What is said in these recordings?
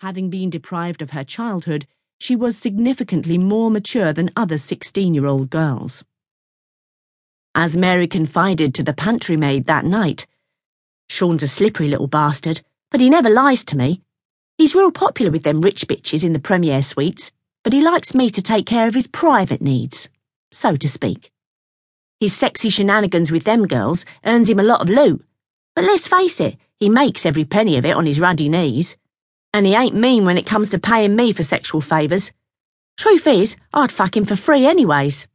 Having been deprived of her childhood, she was significantly more mature than other 16 year old girls. As Mary confided to the pantry maid that night, Sean's a slippery little bastard, but he never lies to me. He's real popular with them rich bitches in the Premier suites, but he likes me to take care of his private needs, so to speak. His sexy shenanigans with them girls earns him a lot of loot, but let's face it, he makes every penny of it on his ruddy knees. And he ain't mean when it comes to paying me for sexual favours. Truth is, I'd fuck him for free anyways.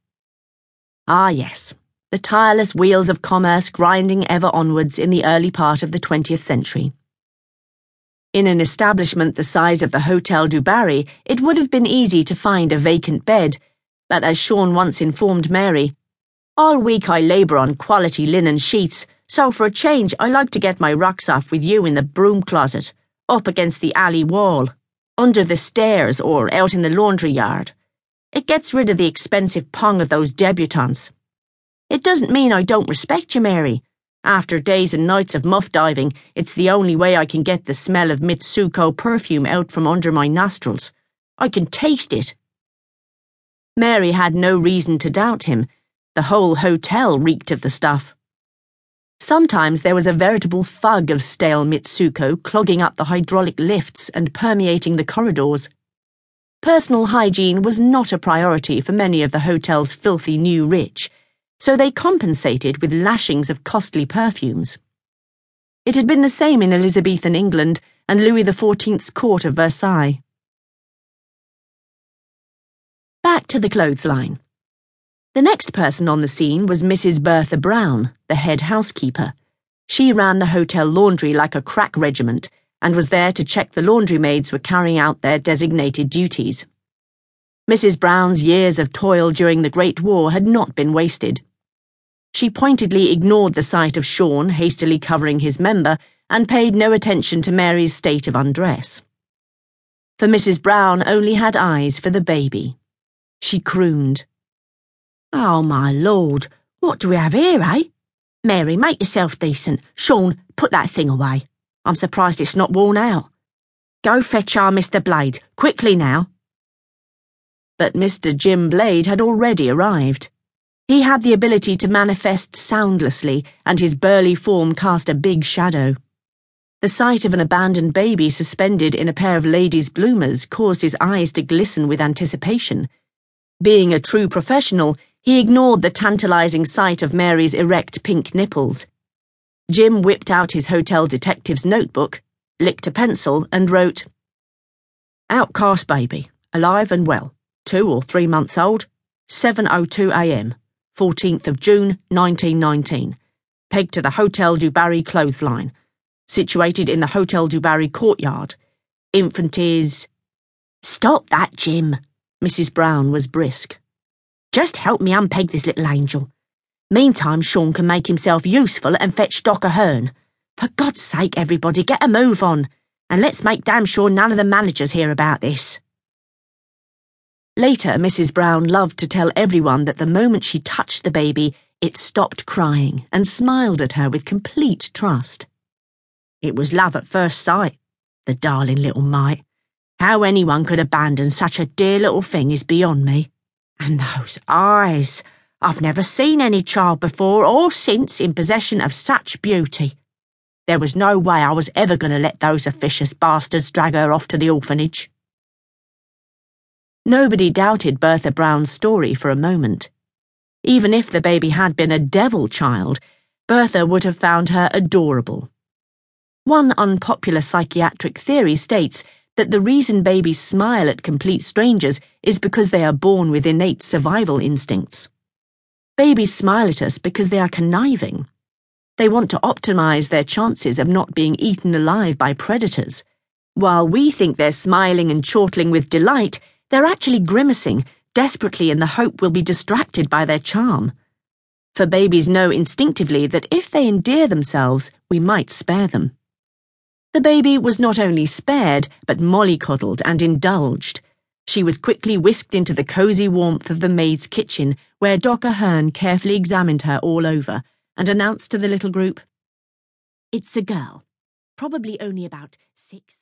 Ah, yes, the tireless wheels of commerce grinding ever onwards in the early part of the 20th century. In an establishment the size of the Hotel du Barry, it would have been easy to find a vacant bed, but as Sean once informed Mary, all week I labour on quality linen sheets, so for a change I like to get my rocks off with you in the broom closet up against the alley wall, under the stairs, or out in the laundry yard. It gets rid of the expensive pong of those debutantes. It doesn't mean I don't respect you, Mary. After days and nights of muff diving, it's the only way I can get the smell of Mitsouko perfume out from under my nostrils. I can taste it. Mary had no reason to doubt him. The whole hotel reeked of the stuff. Sometimes there was a veritable fug of stale Mitsouko clogging up the hydraulic lifts and permeating the corridors. Personal hygiene was not a priority for many of the hotel's filthy new rich, so they compensated with lashings of costly perfumes. It had been the same in Elizabethan England and Louis XIV's court of Versailles. Back to the clothesline. The next person on the scene was Mrs. Bertha Brown, the head housekeeper. She ran the hotel laundry like a crack regiment and was there to check the laundry maids were carrying out their designated duties. Mrs. Brown's years of toil during the Great War had not been wasted. She pointedly ignored the sight of Sean hastily covering his member and paid no attention to Mary's state of undress. For Mrs. Brown only had eyes for the baby. She crooned. Oh, my lord, what do we have here, eh? Mary, make yourself decent. Sean, put that thing away. I'm surprised it's not worn out. Go fetch our Mr. Blade, quickly now. But Mr. Jim Blade had already arrived. He had the ability to manifest soundlessly, and his burly form cast a big shadow. The sight of an abandoned baby suspended in a pair of ladies' bloomers caused his eyes to glisten with anticipation. Being a true professional, he ignored the tantalizing sight of Mary's erect pink nipples. Jim whipped out his hotel detective's notebook, licked a pencil, and wrote Outcast baby, alive and well, two or three months old, 7.02 a.m., 14th of June, 1919. Pegged to the Hotel du Barry clothesline. Situated in the Hotel du Barry courtyard. Infant is. Stop that, Jim. Mrs. Brown was brisk. Just help me unpeg this little angel. Meantime, Sean can make himself useful and fetch Doc Ahern. For God's sake, everybody, get a move on. And let's make damn sure none of the managers hear about this. Later, Mrs. Brown loved to tell everyone that the moment she touched the baby, it stopped crying and smiled at her with complete trust. It was love at first sight, the darling little mite. How anyone could abandon such a dear little thing is beyond me. And those eyes! I've never seen any child before or since in possession of such beauty. There was no way I was ever going to let those officious bastards drag her off to the orphanage. Nobody doubted Bertha Brown's story for a moment. Even if the baby had been a devil child, Bertha would have found her adorable. One unpopular psychiatric theory states that the reason babies smile at complete strangers is because they are born with innate survival instincts. Babies smile at us because they are conniving. They want to optimize their chances of not being eaten alive by predators. While we think they're smiling and chortling with delight, they're actually grimacing, desperately in the hope we'll be distracted by their charm. For babies know instinctively that if they endear themselves, we might spare them. The baby was not only spared, but mollycoddled and indulged. She was quickly whisked into the cosy warmth of the maid's kitchen, where Doc Ahern carefully examined her all over and announced to the little group, It's a girl, probably only about six.